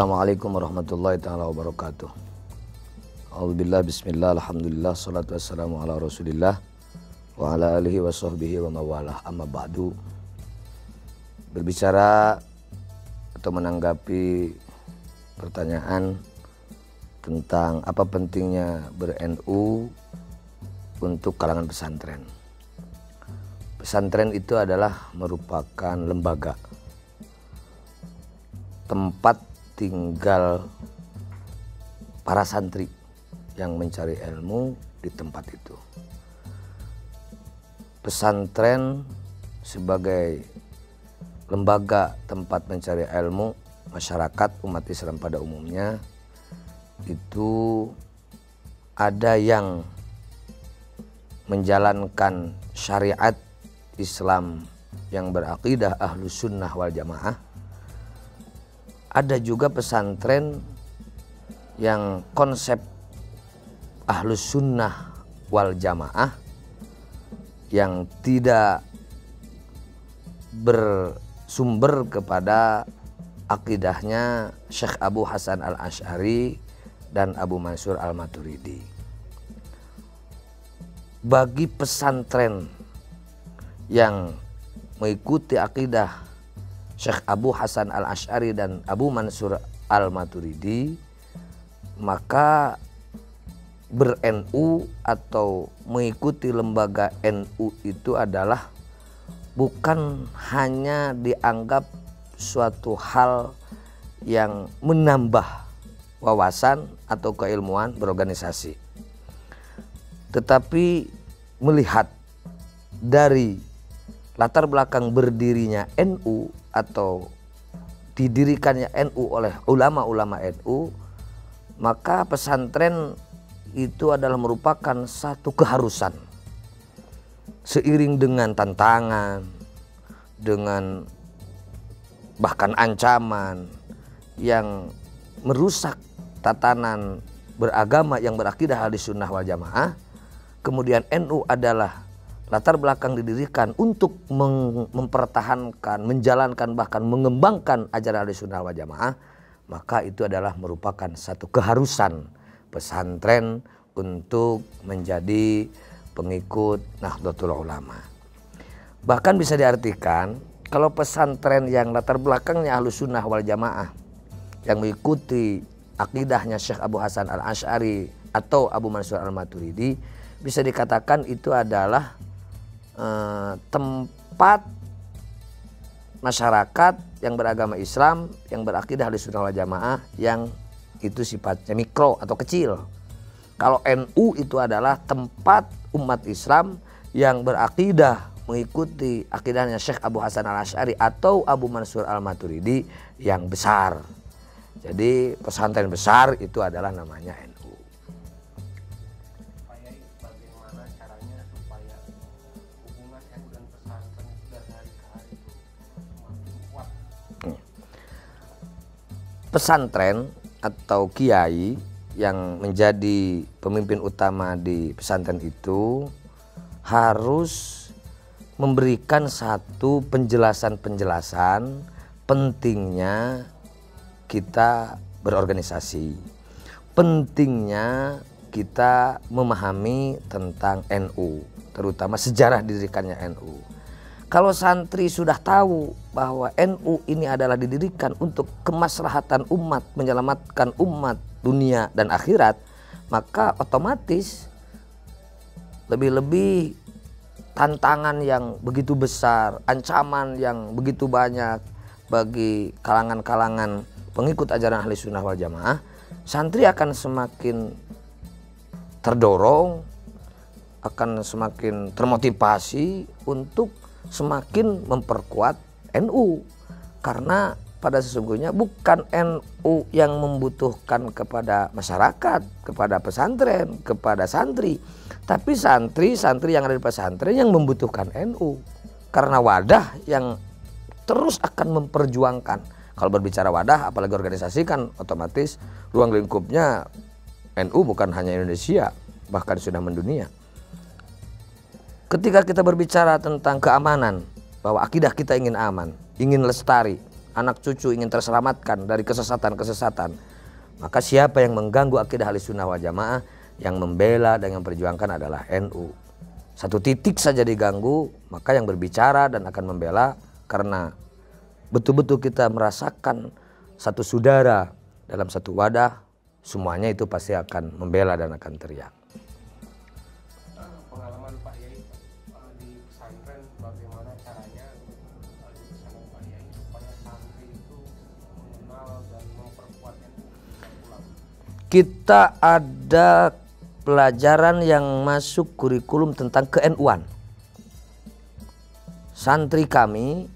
Assalamualaikum warahmatullahi taala wabarakatuh. Alhamdulillah bismillah alhamdulillah salatu wassalamu ala Rasulillah wa ala alihi wa sahbihi wa mawalah amma ba'du. Berbicara atau menanggapi pertanyaan tentang apa pentingnya ber-NU untuk kalangan pesantren. Pesantren itu adalah merupakan lembaga tempat tinggal para santri yang mencari ilmu di tempat itu. Pesantren sebagai lembaga tempat mencari ilmu masyarakat umat Islam pada umumnya itu ada yang menjalankan syariat Islam yang berakidah ahlu sunnah wal jamaah ada juga pesantren yang konsep ahlus sunnah wal jamaah yang tidak bersumber kepada akidahnya Syekh Abu Hasan al Ashari dan Abu Mansur al Maturidi. Bagi pesantren yang mengikuti akidah Syekh Abu Hasan al Ashari dan Abu Mansur al Maturidi maka ber-NU atau mengikuti lembaga NU itu adalah bukan hanya dianggap suatu hal yang menambah wawasan atau keilmuan berorganisasi tetapi melihat dari latar belakang berdirinya NU atau didirikannya NU oleh ulama-ulama NU maka pesantren itu adalah merupakan satu keharusan. Seiring dengan tantangan dengan bahkan ancaman yang merusak tatanan beragama yang berakidah hadis sunnah wal jamaah kemudian NU adalah latar belakang didirikan untuk mempertahankan, menjalankan bahkan mengembangkan ajaran sunnah wal jamaah, maka itu adalah merupakan satu keharusan pesantren untuk menjadi pengikut Nahdlatul Ulama. Bahkan bisa diartikan kalau pesantren yang latar belakangnya ahlu sunnah wal jamaah yang mengikuti akidahnya Syekh Abu Hasan al Ashari atau Abu Mansur al Maturidi bisa dikatakan itu adalah Eh, tempat masyarakat yang beragama Islam yang berakidah di sunnah wal jamaah yang itu sifatnya mikro atau kecil. Kalau NU itu adalah tempat umat Islam yang berakidah mengikuti akidahnya Syekh Abu Hasan al Ashari atau Abu Mansur al Maturidi yang besar. Jadi pesantren besar itu adalah namanya NU. Pesantren atau kiai yang menjadi pemimpin utama di pesantren itu harus memberikan satu penjelasan-penjelasan pentingnya kita berorganisasi. Pentingnya kita memahami tentang NU, terutama sejarah didirikannya NU kalau santri sudah tahu bahwa NU ini adalah didirikan untuk kemaslahatan umat, menyelamatkan umat dunia dan akhirat, maka otomatis lebih-lebih tantangan yang begitu besar, ancaman yang begitu banyak bagi kalangan-kalangan pengikut ajaran ahli sunnah wal jamaah, santri akan semakin terdorong, akan semakin termotivasi untuk semakin memperkuat NU karena pada sesungguhnya bukan NU yang membutuhkan kepada masyarakat, kepada pesantren, kepada santri, tapi santri-santri yang ada di pesantren yang membutuhkan NU karena wadah yang terus akan memperjuangkan. Kalau berbicara wadah, apalagi organisasi kan otomatis ruang lingkupnya NU bukan hanya Indonesia, bahkan sudah mendunia. Ketika kita berbicara tentang keamanan, bahwa akidah kita ingin aman, ingin lestari, anak cucu ingin terselamatkan dari kesesatan-kesesatan, maka siapa yang mengganggu akidah ahli sunnah wal jamaah yang membela dan yang perjuangkan adalah NU. Satu titik saja diganggu, maka yang berbicara dan akan membela karena betul-betul kita merasakan satu saudara dalam satu wadah, semuanya itu pasti akan membela dan akan teriak. Kita ada pelajaran yang masuk kurikulum tentang ke-NU-an. Santri kami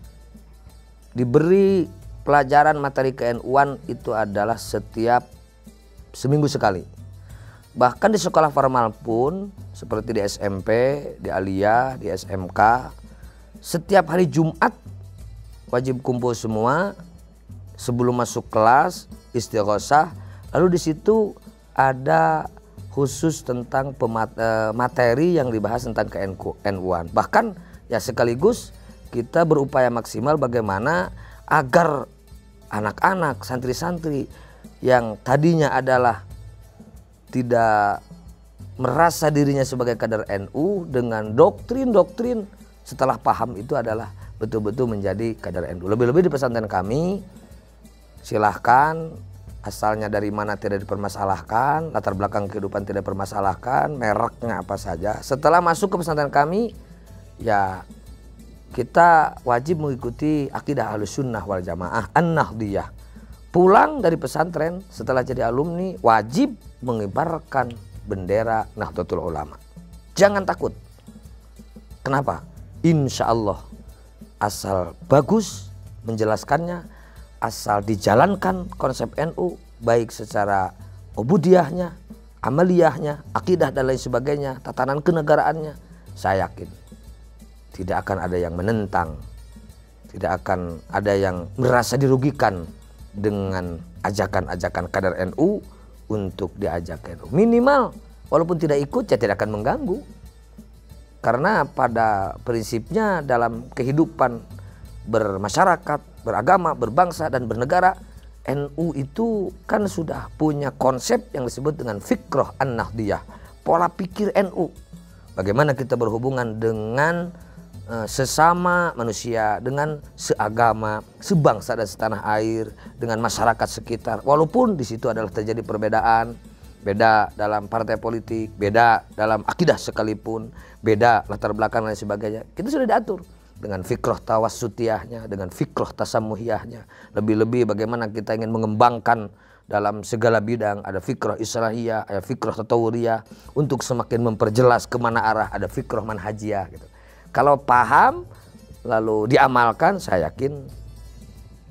diberi pelajaran materi ke-NU-an itu adalah setiap seminggu sekali. Bahkan di sekolah formal pun seperti di SMP, di Alia, di SMK, setiap hari Jumat wajib kumpul semua sebelum masuk kelas istighosah lalu di situ ada khusus tentang eh, materi yang dibahas tentang ke NU-an. Bahkan ya sekaligus kita berupaya maksimal bagaimana agar anak-anak santri-santri yang tadinya adalah tidak merasa dirinya sebagai kader NU dengan doktrin-doktrin setelah paham itu adalah betul-betul menjadi kader NU. Lebih-lebih di pesantren kami silahkan asalnya dari mana tidak dipermasalahkan, latar belakang kehidupan tidak dipermasalahkan, mereknya apa saja. Setelah masuk ke pesantren kami, ya kita wajib mengikuti akidah ahlus sunnah wal jamaah an-nahdiyah. Pulang dari pesantren setelah jadi alumni wajib mengibarkan bendera Nahdlatul Ulama. Jangan takut. Kenapa? Insya Allah asal bagus menjelaskannya, asal dijalankan konsep NU baik secara obudiyahnya, amaliyahnya, akidah dan lain sebagainya, tatanan kenegaraannya, saya yakin tidak akan ada yang menentang, tidak akan ada yang merasa dirugikan dengan ajakan-ajakan kader NU untuk diajak NU. Minimal walaupun tidak ikut ya tidak akan mengganggu. Karena pada prinsipnya dalam kehidupan bermasyarakat, beragama, berbangsa dan bernegara, NU itu kan sudah punya konsep yang disebut dengan fikroh an-nahdiyah, pola pikir NU. Bagaimana kita berhubungan dengan uh, sesama manusia, dengan seagama, sebangsa dan setanah air, dengan masyarakat sekitar. Walaupun di situ adalah terjadi perbedaan, beda dalam partai politik, beda dalam akidah sekalipun, beda latar belakang dan sebagainya. Kita sudah diatur dengan fikroh tawassutiyahnya, dengan fikroh tasamuhiyahnya. Lebih-lebih bagaimana kita ingin mengembangkan dalam segala bidang ada fikroh islahiyah, ada fikroh tatawuriyah untuk semakin memperjelas ke mana arah ada fikroh manhajiyah gitu. Kalau paham lalu diamalkan saya yakin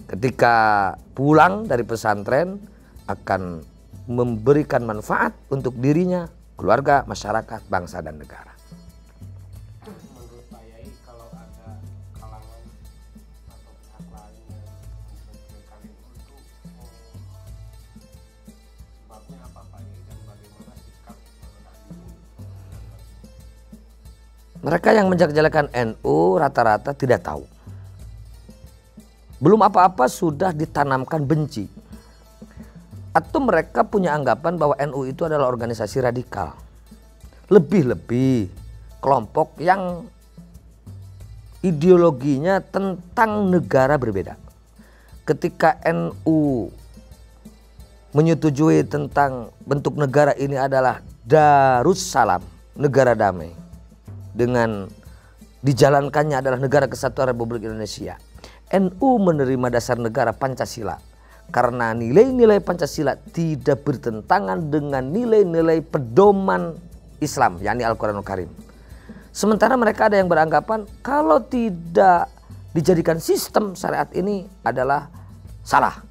ketika pulang dari pesantren akan memberikan manfaat untuk dirinya, keluarga, masyarakat, bangsa dan negara. Mereka yang menjelek-jelekan NU rata-rata tidak tahu. Belum apa-apa sudah ditanamkan benci. Atau mereka punya anggapan bahwa NU itu adalah organisasi radikal. Lebih-lebih kelompok yang ideologinya tentang negara berbeda. Ketika NU menyetujui tentang bentuk negara ini adalah Darussalam, negara damai. Dengan dijalankannya adalah negara kesatuan Republik Indonesia. NU menerima dasar negara Pancasila karena nilai-nilai Pancasila tidak bertentangan dengan nilai-nilai pedoman Islam, yakni Al-Quranul Karim. Sementara mereka ada yang beranggapan kalau tidak dijadikan sistem syariat ini adalah salah.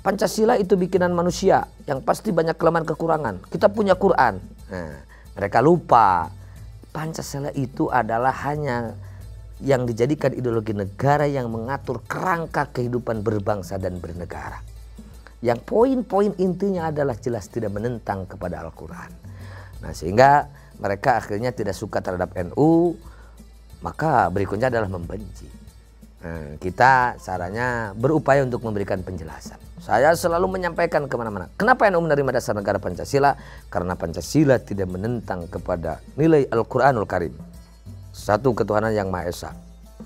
Pancasila itu bikinan manusia yang pasti banyak kelemahan kekurangan. Kita punya Quran. Nah, mereka lupa Pancasila itu adalah hanya yang dijadikan ideologi negara yang mengatur kerangka kehidupan berbangsa dan bernegara. Yang poin-poin intinya adalah jelas tidak menentang kepada Al-Quran. Nah sehingga mereka akhirnya tidak suka terhadap NU, maka berikutnya adalah membenci. Nah, kita caranya berupaya untuk memberikan penjelasan. Saya selalu menyampaikan ke mana-mana. Kenapa NU menerima dasar negara Pancasila? Karena Pancasila tidak menentang kepada nilai Al-Quranul Karim. Satu ketuhanan yang Maha Esa.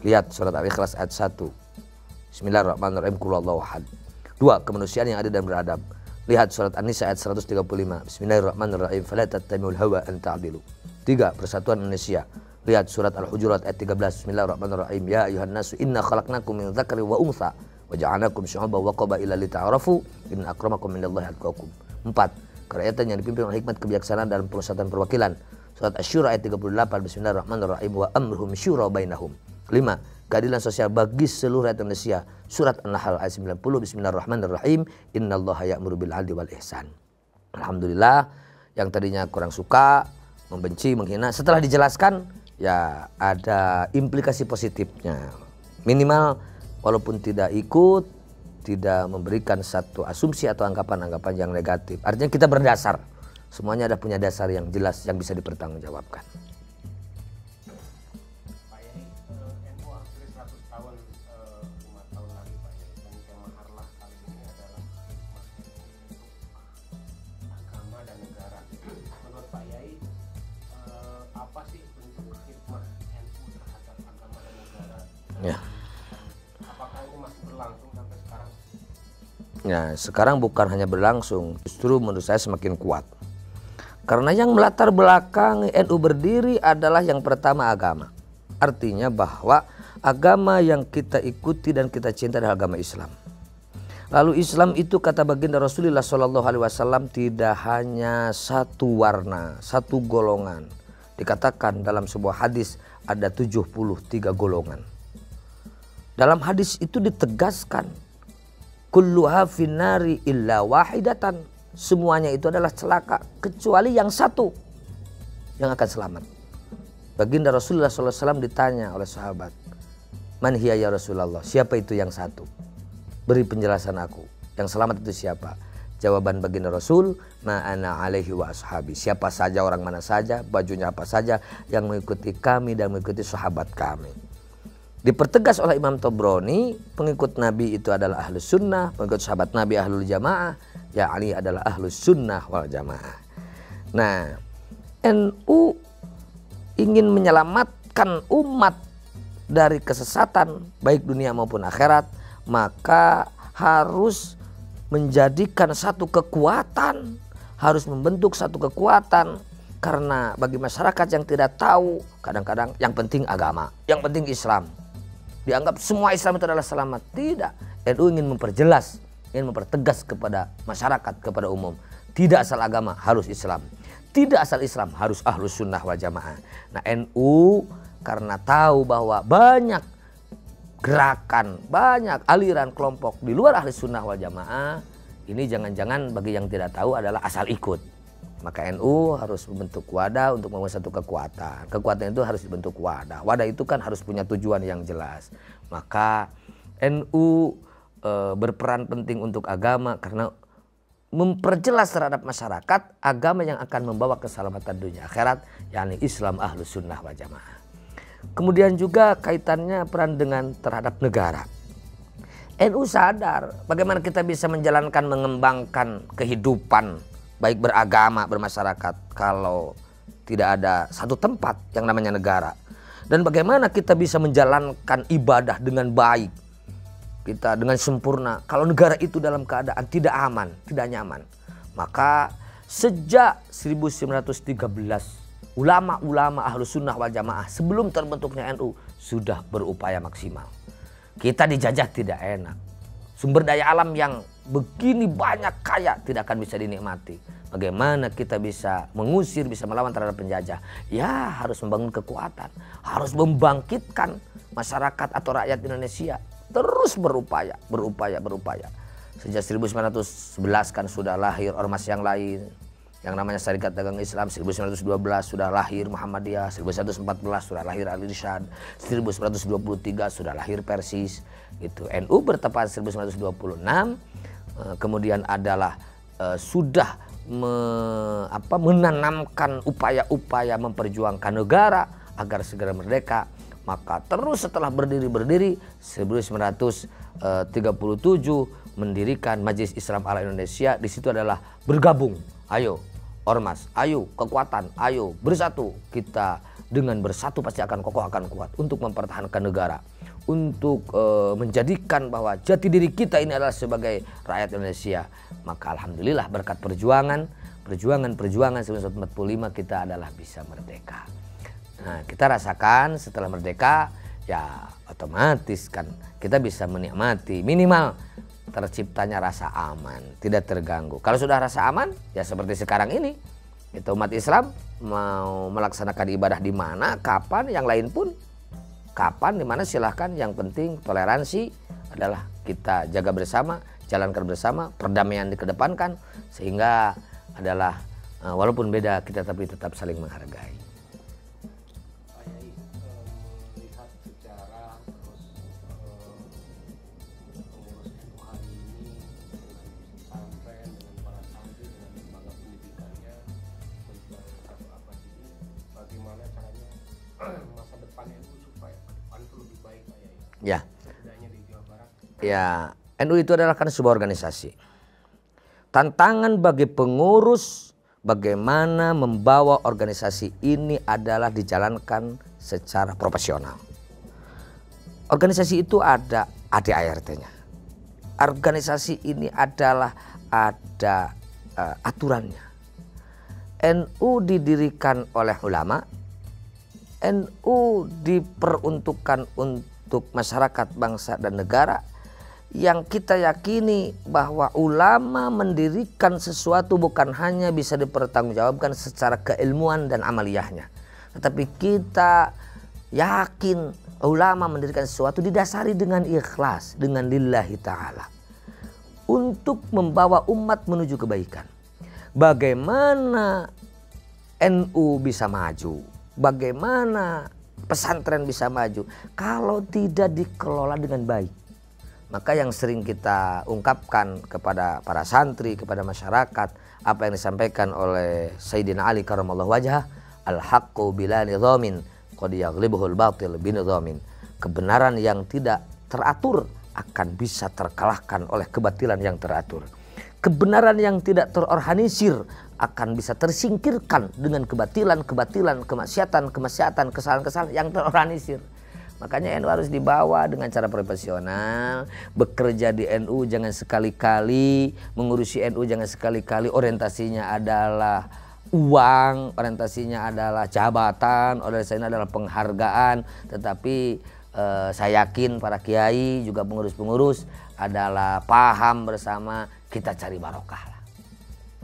Lihat surat Al-Ikhlas ayat 1. Bismillahirrahmanirrahim. Kulallahu ahad. Dua, kemanusiaan yang ada dan beradab. Lihat surat An-Nisa ayat 135. Bismillahirrahmanirrahim. Fala tattabi'ul hawa an ta'dilu. Tiga, persatuan Indonesia. Lihat surat Al-Hujurat ayat 13. Bismillahirrahmanirrahim. Ya ayuhan nasu inna khalaqnakum min dzakari wa untha wa ja'alnakum syu'uban wa qabaila lita'arafu inna akramakum minallahi atqakum. Empat, kerakyatan yang dipimpin oleh hikmat kebijaksanaan dalam perusahaan perwakilan. Surat Asy-Syura ayat 38. Bismillahirrahmanirrahim. Wa amruhum syura bainahum. Lima, keadilan sosial bagi seluruh rakyat Indonesia. Surat An-Nahl ayat 90. Bismillahirrahmanirrahim. Innallaha ya'muru bil 'adli wal ihsan. Alhamdulillah yang tadinya kurang suka, membenci, menghina setelah dijelaskan ya ada implikasi positifnya. Minimal walaupun tidak ikut, tidak memberikan satu asumsi atau anggapan-anggapan yang negatif. Artinya kita berdasar. Semuanya ada punya dasar yang jelas yang bisa dipertanggungjawabkan. Sekarang bukan hanya berlangsung, justru menurut saya semakin kuat. Karena yang melatar belakang NU berdiri adalah yang pertama agama. Artinya bahwa agama yang kita ikuti dan kita cinta adalah agama Islam. Lalu Islam itu kata baginda Rasulullah Shallallahu Alaihi Wasallam tidak hanya satu warna, satu golongan. Dikatakan dalam sebuah hadis ada 73 golongan. Dalam hadis itu ditegaskan kulluha finnari illa wahidatan. Semuanya itu adalah celaka kecuali yang satu yang akan selamat. Baginda Rasulullah SAW ditanya oleh sahabat, Man hiya ya Rasulullah? Siapa itu yang satu? Beri penjelasan aku. Yang selamat itu siapa? Jawaban baginda Rasul, ma'ana alaihi wa ashabi. Siapa saja orang mana saja, bajunya apa saja yang mengikuti kami dan mengikuti sahabat kami. Dipertegas oleh Imam Tobroni, pengikut Nabi itu adalah ahlus sunnah, pengikut sahabat Nabi ahlul jamaah, ya Ali adalah ahlus sunnah wal jamaah. Nah, NU ingin menyelamatkan umat dari kesesatan, baik dunia maupun akhirat, maka harus menjadikan satu kekuatan, harus membentuk satu kekuatan, karena bagi masyarakat yang tidak tahu, kadang-kadang yang penting agama, yang penting Islam dianggap semua Islam itu adalah selamat. Tidak. NU ingin memperjelas, ingin mempertegas kepada masyarakat, kepada umum. Tidak asal agama harus Islam. Tidak asal Islam harus ahlus sunnah wal jamaah. Nah NU karena tahu bahwa banyak gerakan, banyak aliran kelompok di luar ahli sunnah wal jamaah. Ini jangan-jangan bagi yang tidak tahu adalah asal ikut. Maka NU harus membentuk wadah untuk membuat satu kekuatan. Kekuatan itu harus dibentuk wadah. Wadah itu kan harus punya tujuan yang jelas. Maka NU e, berperan penting untuk agama karena memperjelas terhadap masyarakat agama yang akan membawa keselamatan dunia akhirat yakni Islam ahlus sunnah wal jamaah. Kemudian juga kaitannya peran dengan terhadap negara. NU sadar bagaimana kita bisa menjalankan mengembangkan kehidupan baik beragama, bermasyarakat kalau tidak ada satu tempat yang namanya negara. Dan bagaimana kita bisa menjalankan ibadah dengan baik, kita dengan sempurna. Kalau negara itu dalam keadaan tidak aman, tidak nyaman, maka sejak 1913 ulama-ulama ahlu sunnah wal jamaah sebelum terbentuknya NU sudah berupaya maksimal. Kita dijajah tidak enak. Sumber daya alam yang begini banyak kaya tidak akan bisa dinikmati. Bagaimana kita bisa mengusir, bisa melawan terhadap penjajah? Ya harus membangun kekuatan, harus membangkitkan masyarakat atau rakyat Indonesia terus berupaya, berupaya, berupaya. Sejak 1911 kan sudah lahir ormas yang lain, yang namanya Syarikat Dagang Islam 1912 sudah lahir Muhammadiyah 1914 sudah lahir Al Irsyad 1923 sudah lahir Persis gitu. NU bertepatan 1926 eh, kemudian adalah uh, sudah me, apa, menanamkan upaya-upaya memperjuangkan negara agar segera merdeka. Maka terus setelah berdiri-berdiri 1937 mendirikan Majelis Islam Ala Indonesia. Di situ adalah bergabung. Ayo ormas ayo kekuatan ayo bersatu. Kita dengan bersatu pasti akan kokoh akan kuat untuk mempertahankan negara. Untuk uh, menjadikan bahwa jati diri kita ini adalah sebagai rakyat Indonesia. Maka alhamdulillah berkat perjuangan perjuangan-perjuangan 1945 kita adalah bisa merdeka. Nah kita rasakan setelah merdeka ya otomatis kan kita bisa menikmati minimal terciptanya rasa aman, tidak terganggu. Kalau sudah rasa aman, ya seperti sekarang ini, itu umat Islam mau melaksanakan ibadah di mana, kapan, yang lain pun kapan, di mana silahkan. Yang penting toleransi adalah kita jaga bersama, jalankan bersama, perdamaian dikedepankan, sehingga adalah eh, walaupun beda kita tapi tetap saling menghargai. Ya, NU itu adalah kan sebuah organisasi. Tantangan bagi pengurus bagaimana membawa organisasi ini adalah dijalankan secara profesional. Organisasi itu ada ADART-nya. Organisasi ini adalah ada uh, aturannya. NU didirikan oleh ulama, NU diperuntukkan untuk masyarakat, bangsa, dan negara yang kita yakini bahwa ulama mendirikan sesuatu bukan hanya bisa dipertanggungjawabkan secara keilmuan dan amaliyahnya. Tetapi kita yakin ulama mendirikan sesuatu didasari dengan ikhlas, dengan lillahi ta'ala. Untuk membawa umat menuju kebaikan. Bagaimana NU bisa maju? Bagaimana pesantren bisa maju kalau tidak dikelola dengan baik. Maka yang sering kita ungkapkan kepada para santri, kepada masyarakat, apa yang disampaikan oleh Sayyidina Ali karamallahu wajah, al-haqqu bila nidhamin qad yaghlibuhul batil binidhamin. Kebenaran yang tidak teratur akan bisa terkalahkan oleh kebatilan yang teratur. Kebenaran yang tidak terorganisir akan bisa tersingkirkan dengan kebatilan-kebatilan, kemaksiatan-kemaksiatan, kesalahan-kesalahan yang terorganisir. Makanya NU harus dibawa dengan cara profesional, bekerja di NU jangan sekali-kali, mengurusi NU jangan sekali-kali. Orientasinya adalah uang, orientasinya adalah jabatan, orientasinya adalah penghargaan, tetapi eh, saya yakin para kiai juga pengurus-pengurus adalah paham bersama kita cari barokah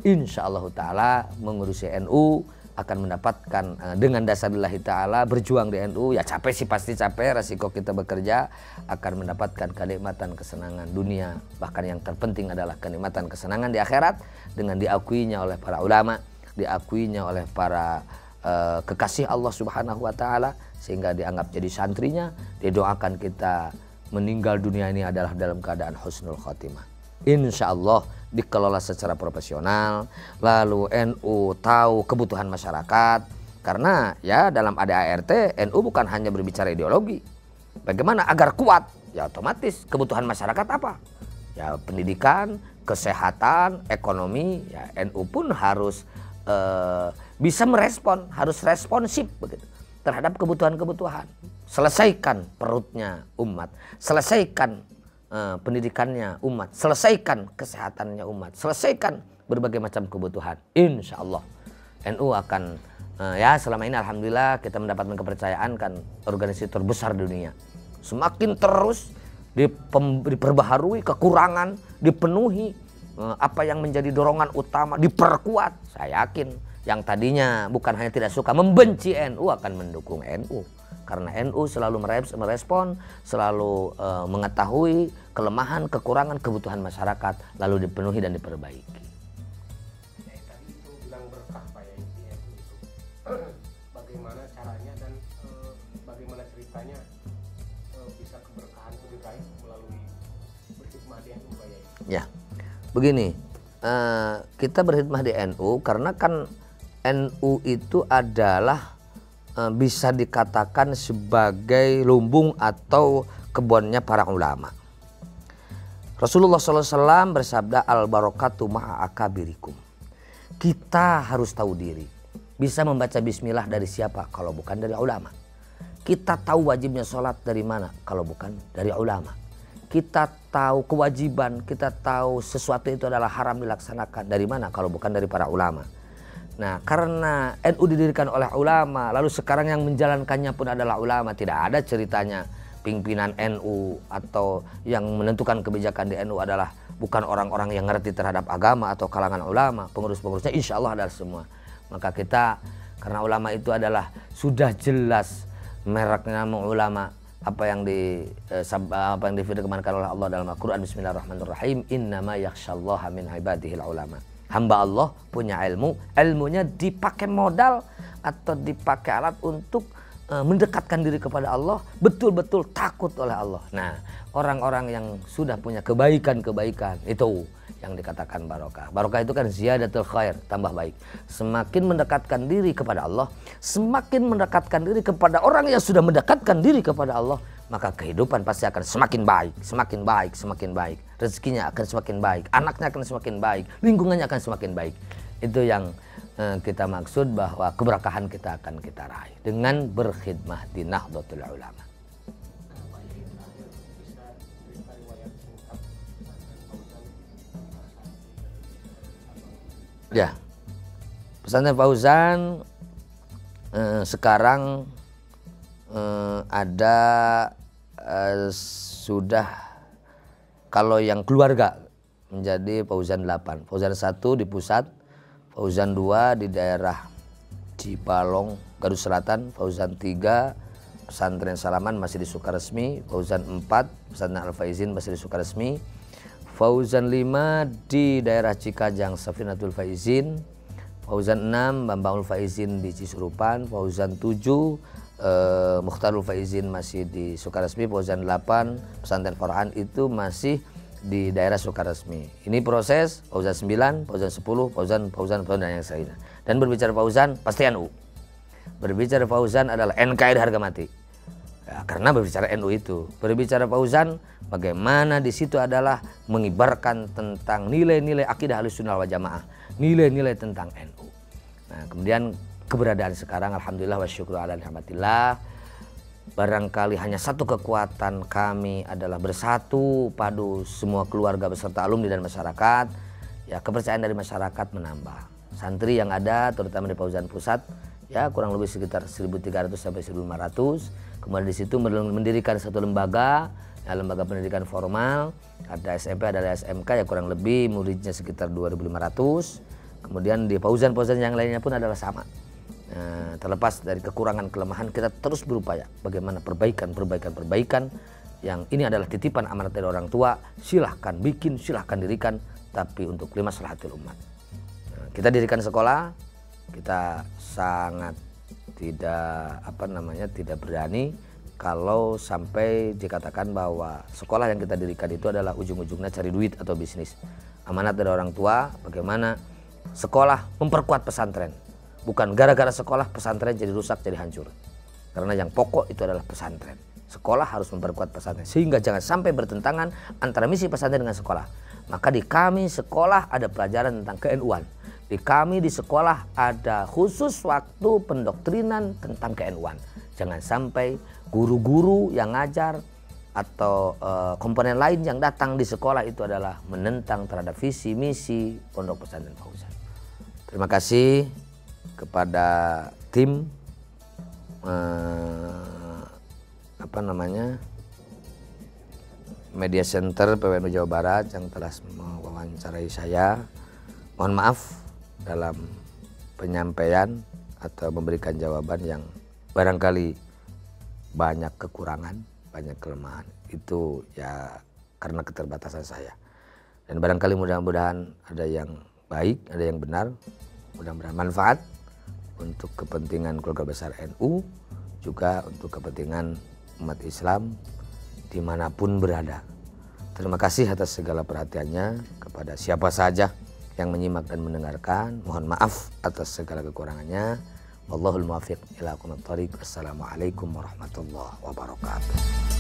insya Allah Ta'ala mengurusi NU akan mendapatkan uh, dengan dasar lillahi ta'ala berjuang di NU ya capek sih pasti capek. Resiko kita bekerja akan mendapatkan kenikmatan kesenangan dunia. Bahkan yang terpenting adalah kenikmatan kesenangan di akhirat dengan diakuinya oleh para ulama diakuinya oleh para uh, kekasih Allah Subhanahu wa taala sehingga dianggap jadi santrinya. Didoakan kita meninggal dunia ini adalah dalam keadaan husnul khotimah insya Allah dikelola secara profesional, lalu NU tahu kebutuhan masyarakat, karena ya dalam ADART NU bukan hanya berbicara ideologi. Bagaimana agar kuat? Ya otomatis kebutuhan masyarakat apa? Ya pendidikan, kesehatan, ekonomi, ya NU pun harus uh, bisa merespon, harus responsif begitu terhadap kebutuhan-kebutuhan. Selesaikan perutnya umat, selesaikan uh, pendidikannya umat, selesaikan kesehatannya umat, selesaikan berbagai macam kebutuhan. Insya Allah NU akan uh, ya selama ini alhamdulillah kita mendapatkan kepercayaan kan organisasi terbesar dunia. Semakin terus diperbaharui kekurangan, dipenuhi uh, apa yang menjadi dorongan utama diperkuat. Saya yakin yang tadinya bukan hanya tidak suka membenci NU akan mendukung NU karena NU selalu merespon, selalu uh, mengetahui kelemahan, kekurangan, kebutuhan masyarakat, lalu dipenuhi dan diperbaiki. Bagaimana caranya dan uh, bagaimana ceritanya uh, bisa keberkahan lebih baik melalui berkhidmat di NU Pak Ya, begini, uh, kita berkhidmat di NU karena kan NU itu adalah eh, bisa dikatakan sebagai lumbung atau kebunnya para ulama. Rasulullah SAW bersabda al barokatu akabirikum. Kita harus tahu diri. Bisa membaca bismillah dari siapa kalau bukan dari ulama. Kita tahu wajibnya sholat dari mana kalau bukan dari ulama. Kita tahu kewajiban, kita tahu sesuatu itu adalah haram dilaksanakan dari mana kalau bukan dari para ulama. Nah karena NU didirikan oleh ulama lalu sekarang yang menjalankannya pun adalah ulama tidak ada ceritanya pimpinan NU atau yang menentukan kebijakan di NU adalah bukan orang-orang yang ngerti terhadap agama atau kalangan ulama, pengurus-pengurusnya insya Allah adalah semua. Maka kita karena ulama itu adalah sudah jelas mereknya ulama apa yang di eh, apa yang difirmankan oleh Allah dalam Al-Qur'an Bismillahirrahmanirrahim innama yakhsyallaha min ibadihil ulama. Hamba Allah punya ilmu, ilmunya dipakai modal atau dipakai alat untuk Eh, mendekatkan diri kepada Allah, betul-betul takut oleh Allah. Nah, orang-orang yang sudah punya kebaikan-kebaikan itu yang dikatakan barokah. Barokah itu kan ziyadatul khair, tambah baik. Semakin mendekatkan diri kepada Allah, semakin mendekatkan diri kepada orang yang sudah mendekatkan diri kepada Allah, maka kehidupan pasti akan semakin baik, semakin baik, semakin baik. Rezekinya akan semakin baik, anaknya akan semakin baik, lingkungannya akan semakin baik. Itu yang Eh, kita maksud bahwa keberkahan kita akan kita raih dengan berkhidmah di Nahdlatul Ulama. Ya, pesantren Fauzan eh, sekarang eh, ada eh, sudah kalau yang keluarga menjadi Fauzan 8. Fauzan 1 di pusat, Fauzan 2 di daerah Cibalong, Garut Selatan, Fauzan 3 pesantren Salaman masih di Sukaresmi, Fauzan 4 pesantren Al Faizin masih di Sukaresmi, Fauzan 5 di daerah Cikajang Safinatul Faizin, Fauzan 6 Bambangul Faizin di Cisurupan, Fauzan 7 eh, Mukhtarul Faizin masih di Sukaresmi, Fauzan 8 pesantren Quran itu masih di daerah Sukaresmi. Ini proses Fauzan 9, Fauzan 10, Fauzan, Fauzan, Fauzan dan yang lainnya. Dan berbicara Fauzan pasti NU. Berbicara Fauzan adalah NKRI harga mati. Ya, karena berbicara NU itu. Berbicara Fauzan bagaimana di situ adalah mengibarkan tentang nilai-nilai akidah Ahlussunnah wal Jamaah, nilai-nilai tentang NU. Nah, kemudian keberadaan sekarang alhamdulillah wa syukur alhamdulillah barangkali hanya satu kekuatan kami adalah bersatu padu semua keluarga beserta alumni dan masyarakat ya kepercayaan dari masyarakat menambah santri yang ada terutama di Pauzan Pusat ya kurang lebih sekitar 1.300 sampai 1.500 kemudian di situ mendirikan satu lembaga ya, lembaga pendidikan formal. Ada SMP ada SMK ya kurang lebih muridnya sekitar 2.500 kemudian di Pauzan-Pauzan yang lainnya pun adalah sama. Nah, terlepas dari kekurangan kelemahan kita terus berupaya bagaimana perbaikan perbaikan perbaikan. Yang ini adalah titipan amanat dari orang tua silahkan bikin silahkan dirikan tapi untuk lima salahatil umat nah, kita dirikan sekolah kita sangat tidak apa namanya tidak berani kalau sampai dikatakan bahwa sekolah yang kita dirikan itu adalah ujung-ujungnya cari duit atau bisnis amanat dari orang tua bagaimana sekolah memperkuat pesantren Bukan gara-gara sekolah pesantren jadi rusak, jadi hancur. Karena yang pokok itu adalah pesantren. Sekolah harus memperkuat pesantren. Sehingga jangan sampai bertentangan antara misi pesantren dengan sekolah. Maka di kami sekolah ada pelajaran tentang KNU-an. Di kami di sekolah ada khusus waktu pendoktrinan tentang KNU-an. Jangan sampai guru-guru yang ngajar atau uh, komponen lain yang datang di sekolah itu adalah menentang terhadap visi misi Pondok Pesantren Fauzan. Terima kasih kepada tim eh, apa namanya media center PWNU Jawa Barat yang telah mewawancarai saya. Mohon maaf dalam penyampaian atau memberikan jawaban yang barangkali banyak kekurangan, banyak kelemahan. Itu ya karena keterbatasan saya. Dan barangkali mudah-mudahan ada yang baik, ada yang benar, mudah-mudahan manfaat untuk kepentingan keluarga besar NU, juga untuk kepentingan umat Islam di mana pun berada. Terima kasih atas segala perhatiannya kepada siapa saja yang menyimak dan mendengarkan. Mohon maaf atas segala kekurangannya. Wallahul muwaffiq ila. Assalamualaikum warahmatullahi wabarakatuh.